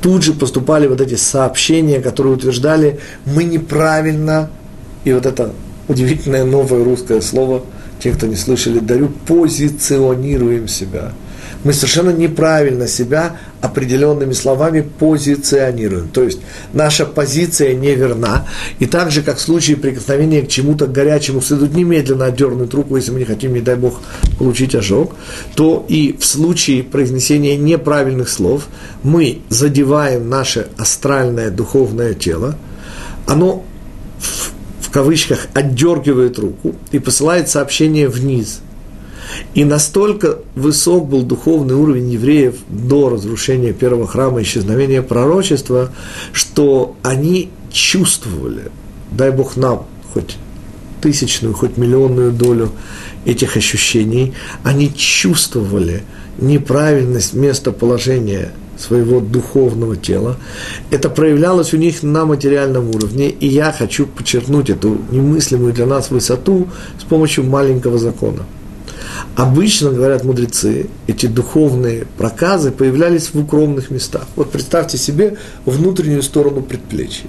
A: тут же поступали вот эти сообщения, которые утверждали, мы неправильно, и вот это удивительное новое русское слово, те, кто не слышали, дарю, позиционируем себя. мы совершенно неправильно себя определенными словами позиционируем. То есть наша позиция неверна. И так же, как в случае прикосновения к чему-то горячему следует немедленно отдернуть руку, если мы не хотим, не дай Бог, получить ожог, то и в случае произнесения неправильных слов мы задеваем наше астральное духовное тело, оно в кавычках отдергивает руку и посылает сообщение вниз – и настолько высок был духовный уровень евреев до разрушения первого храма, исчезновения пророчества, что они чувствовали, дай Бог нам хоть тысячную, хоть миллионную долю этих ощущений, они чувствовали неправильность местоположения своего духовного тела. Это проявлялось у них на материальном уровне, и я хочу подчеркнуть эту немыслимую для нас высоту с помощью маленького закона – Обычно, говорят мудрецы, эти духовные проказы появлялись в укромных местах. Вот представьте себе внутреннюю сторону предплечья.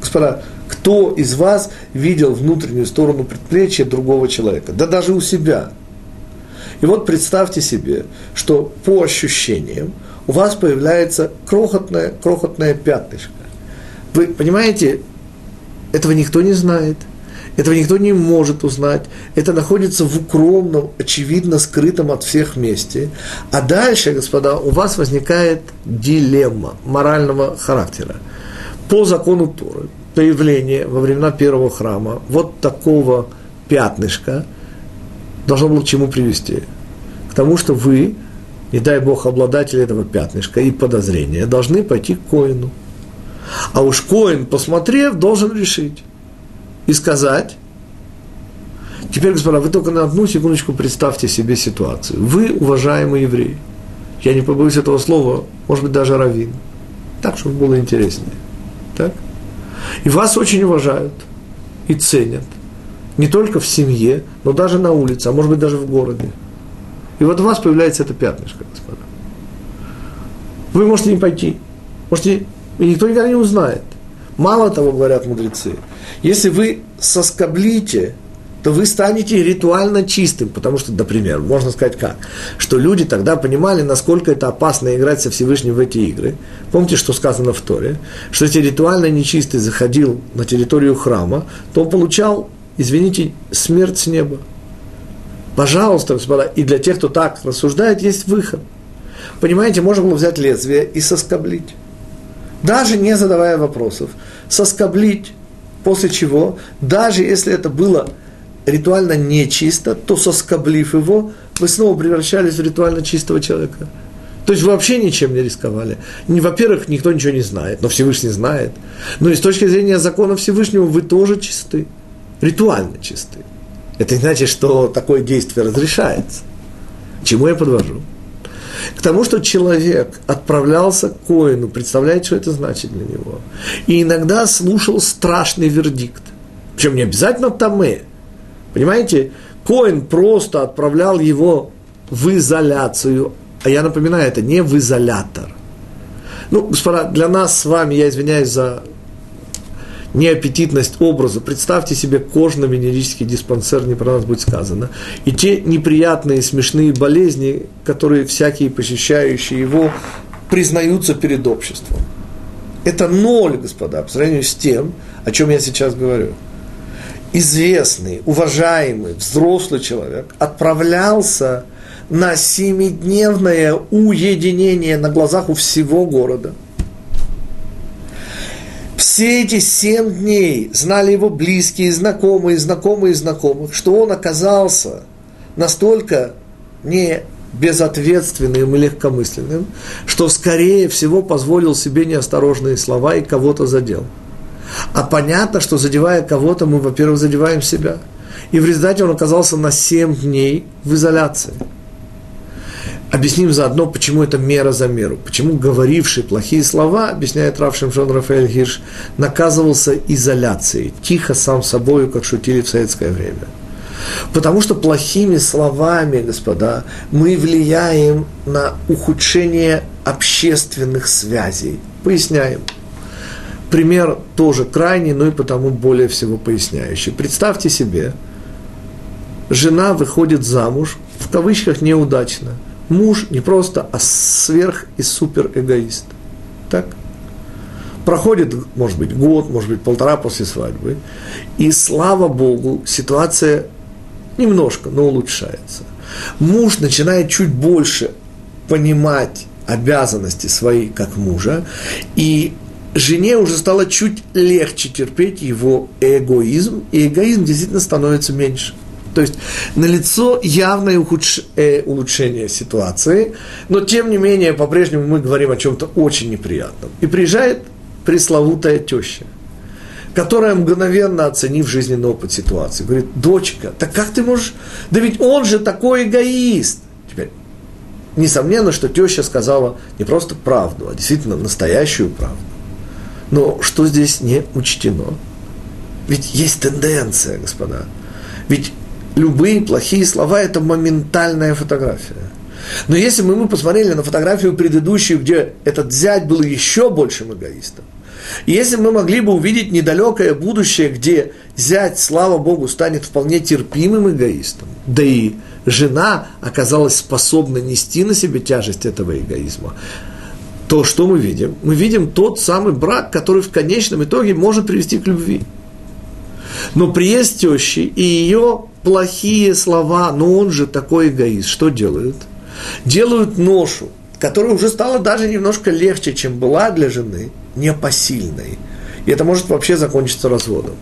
A: Господа, кто из вас видел внутреннюю сторону предплечья другого человека? Да даже у себя. И вот представьте себе, что по ощущениям у вас появляется крохотное, крохотное пятнышко. Вы понимаете, этого никто не знает – этого никто не может узнать. Это находится в укромном, очевидно скрытом от всех месте. А дальше, господа, у вас возникает дилемма морального характера. По закону Торы, появление во времена первого храма вот такого пятнышка должно было к чему привести? К тому, что вы, не дай Бог, обладатели этого пятнышка и подозрения, должны пойти к Коину. А уж Коин, посмотрев, должен решить и сказать, теперь, господа, вы только на одну секундочку представьте себе ситуацию. Вы, уважаемый еврей, я не побоюсь этого слова, может быть, даже раввин, так, чтобы было интереснее. Так? И вас очень уважают и ценят. Не только в семье, но даже на улице, а может быть даже в городе. И вот у вас появляется это пятнышко, господа. Вы можете не пойти, можете, и никто никогда не узнает. Мало того, говорят мудрецы, если вы соскоблите, то вы станете ритуально чистым, потому что, например, можно сказать как, что люди тогда понимали, насколько это опасно играть со Всевышним в эти игры. Помните, что сказано в Торе? Что если ритуально нечистый заходил на территорию храма, то он получал, извините, смерть с неба. Пожалуйста, господа, и для тех, кто так рассуждает, есть выход. Понимаете, можно было взять лезвие и соскоблить даже не задавая вопросов, соскоблить, после чего, даже если это было ритуально нечисто, то соскоблив его, вы снова превращались в ритуально чистого человека. То есть вы вообще ничем не рисковали. Во-первых, никто ничего не знает, но Всевышний знает. Но и с точки зрения закона Всевышнего вы тоже чисты, ритуально чисты. Это не значит, что такое действие разрешается. Чему я подвожу? к тому, что человек отправлялся к Коину, представляете, что это значит для него. И иногда слушал страшный вердикт. Причем не обязательно Таме. Понимаете, Коин просто отправлял его в изоляцию. А я напоминаю, это не в изолятор. Ну, господа, для нас с вами, я извиняюсь за неаппетитность образа. Представьте себе кожно-венерический диспансер, не про нас будет сказано. И те неприятные, смешные болезни, которые всякие посещающие его признаются перед обществом. Это ноль, господа, по сравнению с тем, о чем я сейчас говорю. Известный, уважаемый, взрослый человек отправлялся на семидневное уединение на глазах у всего города – все эти семь дней знали его близкие, знакомые, знакомые знакомых, что он оказался настолько не безответственным и легкомысленным, что, скорее всего, позволил себе неосторожные слова и кого-то задел. А понятно, что задевая кого-то, мы, во-первых, задеваем себя. И в результате он оказался на семь дней в изоляции – Объясним заодно, почему это мера за меру. Почему говоривший плохие слова, объясняет Рав Шимшон Рафаэль Хирш, наказывался изоляцией, тихо сам собою, как шутили в советское время. Потому что плохими словами, господа, мы влияем на ухудшение общественных связей. Поясняем. Пример тоже крайний, но и потому более всего поясняющий. Представьте себе, жена выходит замуж, в кавычках неудачно – Муж не просто, а сверх и супер эгоист. Так? Проходит, может быть, год, может быть, полтора после свадьбы, и слава Богу, ситуация немножко, но улучшается. Муж начинает чуть больше понимать обязанности свои как мужа, и жене уже стало чуть легче терпеть его эгоизм, и эгоизм действительно становится меньше. То есть налицо явное ухудш... э, улучшение ситуации, но тем не менее по-прежнему мы говорим о чем-то очень неприятном. И приезжает пресловутая теща, которая мгновенно оценив жизненный опыт ситуации, говорит, дочка, так как ты можешь, да ведь он же такой эгоист. Теперь, несомненно, что теща сказала не просто правду, а действительно настоящую правду. Но что здесь не учтено? Ведь есть тенденция, господа. Ведь любые плохие слова – это моментальная фотография. Но если бы мы посмотрели на фотографию предыдущую, где этот зять был еще большим эгоистом, если мы могли бы увидеть недалекое будущее, где зять, слава Богу, станет вполне терпимым эгоистом, да и жена оказалась способна нести на себе тяжесть этого эгоизма, то что мы видим? Мы видим тот самый брак, который в конечном итоге может привести к любви. Но приезд тещи и ее плохие слова, но он же такой эгоист, что делают? Делают ношу, которая уже стала даже немножко легче, чем была для жены, непосильной. И это может вообще закончиться разводом.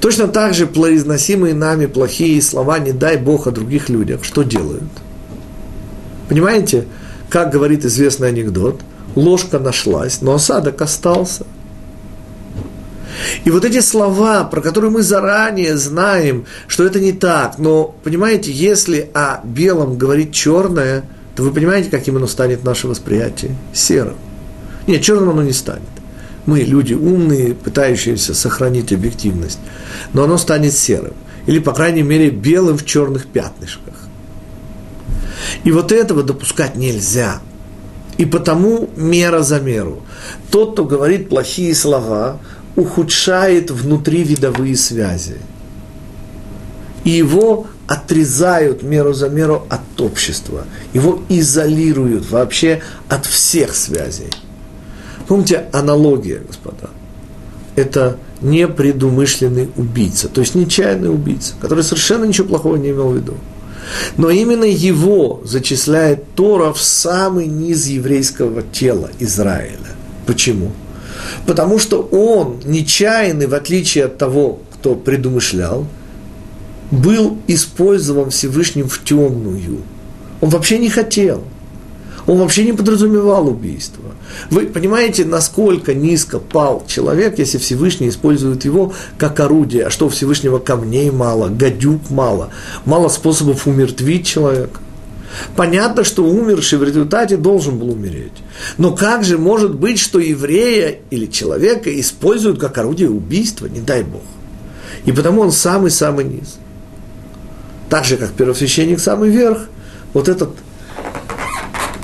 A: Точно так же произносимые нами плохие слова, не дай Бог о других людях, что делают? Понимаете, как говорит известный анекдот – ложка нашлась, но осадок остался. И вот эти слова, про которые мы заранее знаем, что это не так, но, понимаете, если о белом говорит черное, то вы понимаете, каким оно станет наше восприятие? Серым. Нет, черным оно не станет. Мы люди умные, пытающиеся сохранить объективность, но оно станет серым. Или, по крайней мере, белым в черных пятнышках. И вот этого допускать нельзя – и потому мера за меру. Тот, кто говорит плохие слова, ухудшает внутривидовые связи. И его отрезают меру за меру от общества. Его изолируют вообще от всех связей. Помните аналогия, господа? Это непредумышленный убийца, то есть нечаянный убийца, который совершенно ничего плохого не имел в виду. Но именно его зачисляет Тора в самый низ еврейского тела Израиля. Почему? Потому что он, нечаянный, в отличие от того, кто предумышлял, был использован Всевышним в темную. Он вообще не хотел. Он вообще не подразумевал убийство. Вы понимаете, насколько низко пал человек, если Всевышний использует его как орудие. А что у Всевышнего камней мало, гадюк мало, мало способов умертвить человека. Понятно, что умерший в результате должен был умереть. Но как же может быть, что еврея или человека используют как орудие убийства, не дай Бог. И потому он самый-самый низ. Так же, как первосвященник самый верх, вот этот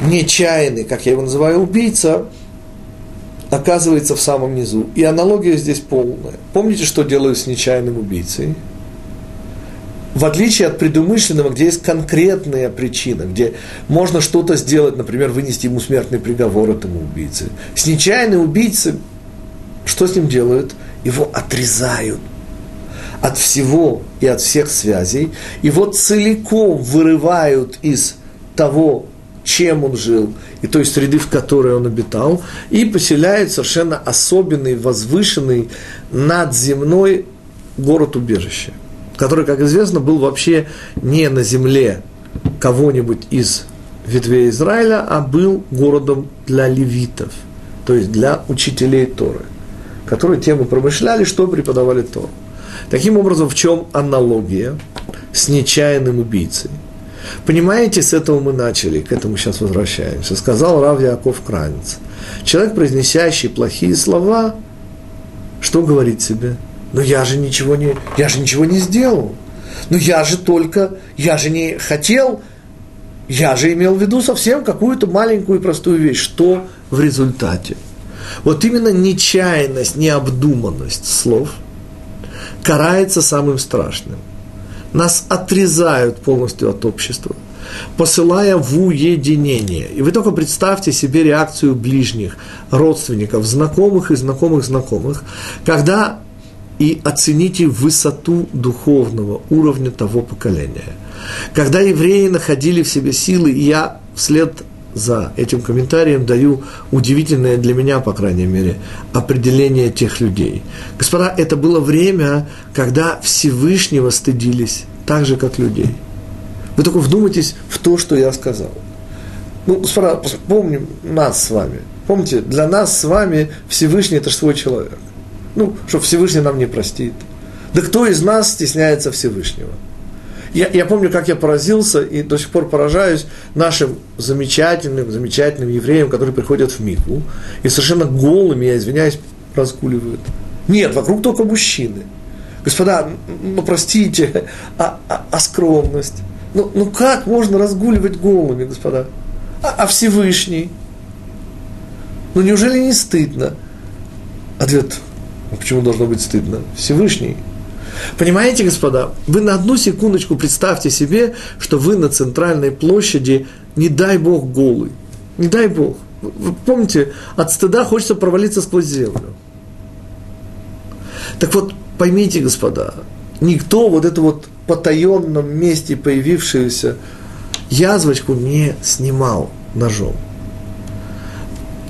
A: нечаянный, как я его называю, убийца, оказывается в самом низу. И аналогия здесь полная. Помните, что делают с нечаянным убийцей? В отличие от предумышленного, где есть конкретная причина, где можно что-то сделать, например, вынести ему смертный приговор этому убийце. С нечаянным убийцей, что с ним делают? Его отрезают от всего и от всех связей, его целиком вырывают из того чем он жил, и той среды, в которой он обитал, и поселяет совершенно особенный, возвышенный, надземной город-убежище, который, как известно, был вообще не на земле кого-нибудь из ветвей Израиля, а был городом для левитов, то есть для учителей Торы, которые тем и промышляли, что преподавали Тору. Таким образом, в чем аналогия с нечаянным убийцей? Понимаете, с этого мы начали, к этому сейчас возвращаемся. Сказал Рав Яков Кранец. Человек, произнесящий плохие слова, что говорит себе? Ну я же ничего не, я же ничего не сделал. Ну я же только, я же не хотел, я же имел в виду совсем какую-то маленькую и простую вещь. Что в результате? Вот именно нечаянность, необдуманность слов карается самым страшным – нас отрезают полностью от общества. посылая в уединение. И вы только представьте себе реакцию ближних, родственников, знакомых и знакомых знакомых, когда и оцените высоту духовного уровня того поколения. Когда евреи находили в себе силы, я вслед за этим комментарием даю удивительное для меня, по крайней мере, определение тех людей. Господа, это было время, когда Всевышнего стыдились так же, как людей. Вы только вдумайтесь в то, что я сказал. Ну, господа, помним нас с вами. Помните, для нас с вами Всевышний – это же свой человек. Ну, что Всевышний нам не простит. Да кто из нас стесняется Всевышнего? Я, я помню, как я поразился и до сих пор поражаюсь нашим замечательным, замечательным евреям, которые приходят в Микву и совершенно голыми, я извиняюсь, разгуливают. Нет, вокруг только мужчины. Господа, ну простите, а, а, а скромность? Ну, ну как можно разгуливать голыми, господа? А, а Всевышний? Ну неужели не стыдно? Ответ, а почему должно быть стыдно? Всевышний – Понимаете, господа, вы на одну секундочку представьте себе, что вы на центральной площади, не дай Бог, голый. Не дай Бог. Вы помните, от стыда хочется провалиться сквозь землю. Так вот, поймите, господа, никто вот эту вот потаенном месте появившуюся язвочку не снимал ножом.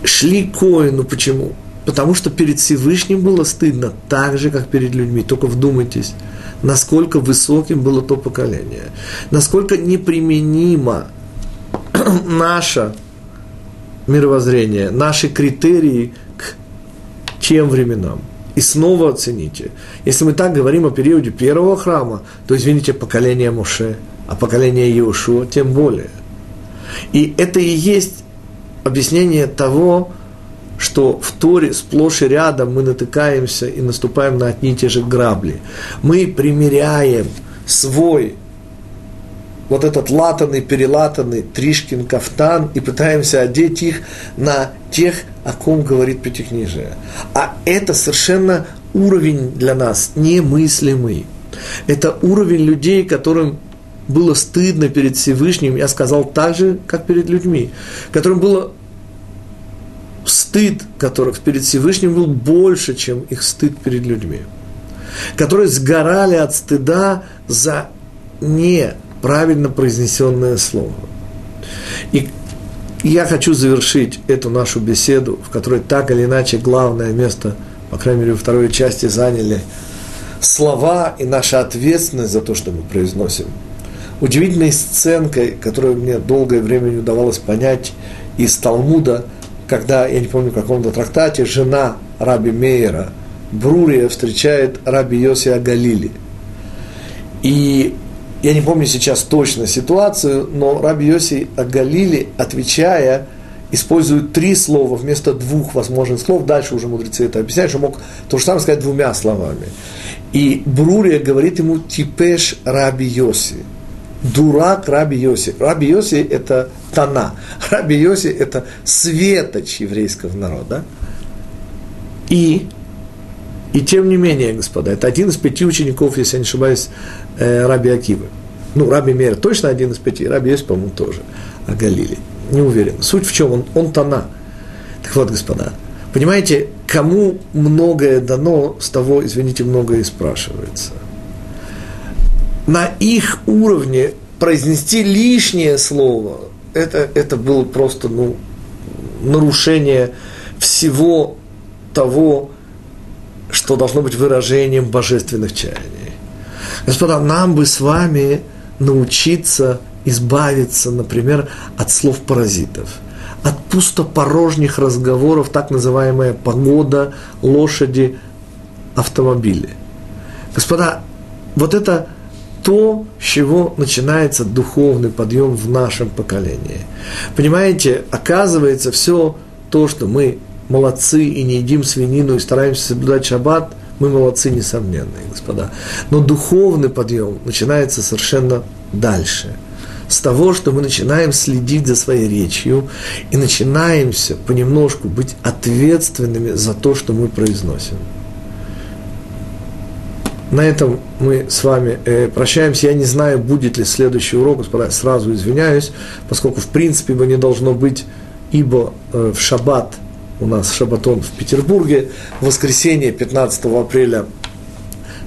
A: Шли коину, почему? Потому что перед Всевышним было стыдно так же, как перед людьми. Только вдумайтесь, насколько высоким было то поколение, насколько неприменимо наше мировоззрение, наши критерии к тем временам. И снова оцените, если мы так говорим о периоде первого храма, то, извините, поколение Моше, а поколение Иошуа тем более. И это и есть объяснение того, что в Торе сплошь и рядом мы натыкаемся и наступаем на одни и те же грабли. Мы примеряем свой вот этот латанный, перелатанный Тришкин кафтан и пытаемся одеть их на тех, о ком говорит Пятикнижие. А это совершенно уровень для нас немыслимый. Это уровень людей, которым было стыдно перед Всевышним, я сказал так же, как перед людьми, которым было стыд которых перед Всевышним был больше, чем их стыд перед людьми, которые сгорали от стыда за неправильно произнесенное слово. И я хочу завершить эту нашу беседу, в которой так или иначе главное место, по крайней мере, во второй части заняли слова и наша ответственность за то, что мы произносим. Удивительной сценкой, которую мне долгое время не удавалось понять из Талмуда – когда, я не помню, в каком-то трактате, жена раби Мейера, Брурия, встречает раби Йосия Галили. И я не помню сейчас точно ситуацию, но раби Йоси Галили, отвечая, использует три слова вместо двух возможных слов. Дальше уже мудрецы это объясняют, что мог то же самое сказать двумя словами. И Брурия говорит ему «Типеш Раби Йоси» дурак Раби Йоси. Раби Йоси – это Тана. Раби Йоси – это светоч еврейского народа. И, и тем не менее, господа, это один из пяти учеников, если я не ошибаюсь, э, Раби Акивы. Ну, Раби Мер точно один из пяти, Раби Йоси, по-моему, тоже. А Галили, не уверен. Суть в чем? Он, он Тана. Так вот, господа, понимаете, кому многое дано, с того, извините, многое и спрашивается – на их уровне произнести лишнее слово, это, это было просто ну, нарушение всего того, что должно быть выражением божественных чаяний. Господа, нам бы с вами научиться избавиться, например, от слов паразитов, от пустопорожних разговоров, так называемая погода, лошади, автомобили. Господа, вот это то, с чего начинается духовный подъем в нашем поколении. Понимаете, оказывается, все то, что мы молодцы и не едим свинину и стараемся соблюдать шаббат, мы молодцы, несомненные, господа. Но духовный подъем начинается совершенно дальше. С того, что мы начинаем следить за своей речью и начинаемся понемножку быть ответственными за то, что мы произносим. На этом мы с вами э, прощаемся. Я не знаю, будет ли следующий урок, сразу извиняюсь, поскольку в принципе его не должно быть, ибо э, в шаббат, у нас шаббатон в Петербурге, в воскресенье 15 апреля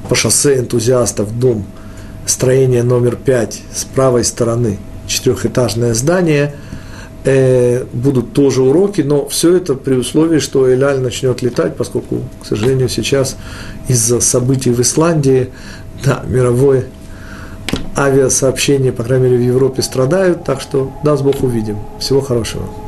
A: по шоссе энтузиастов дом, строение номер 5 с правой стороны, четырехэтажное здание – э, будут тоже уроки, но все это при условии, что Эляль начнет летать, поскольку, к сожалению, сейчас из-за событий в Исландии, да, мировое авиасообщение, по крайней мере, в Европе страдают, так что, даст Бог, увидим. Всего хорошего.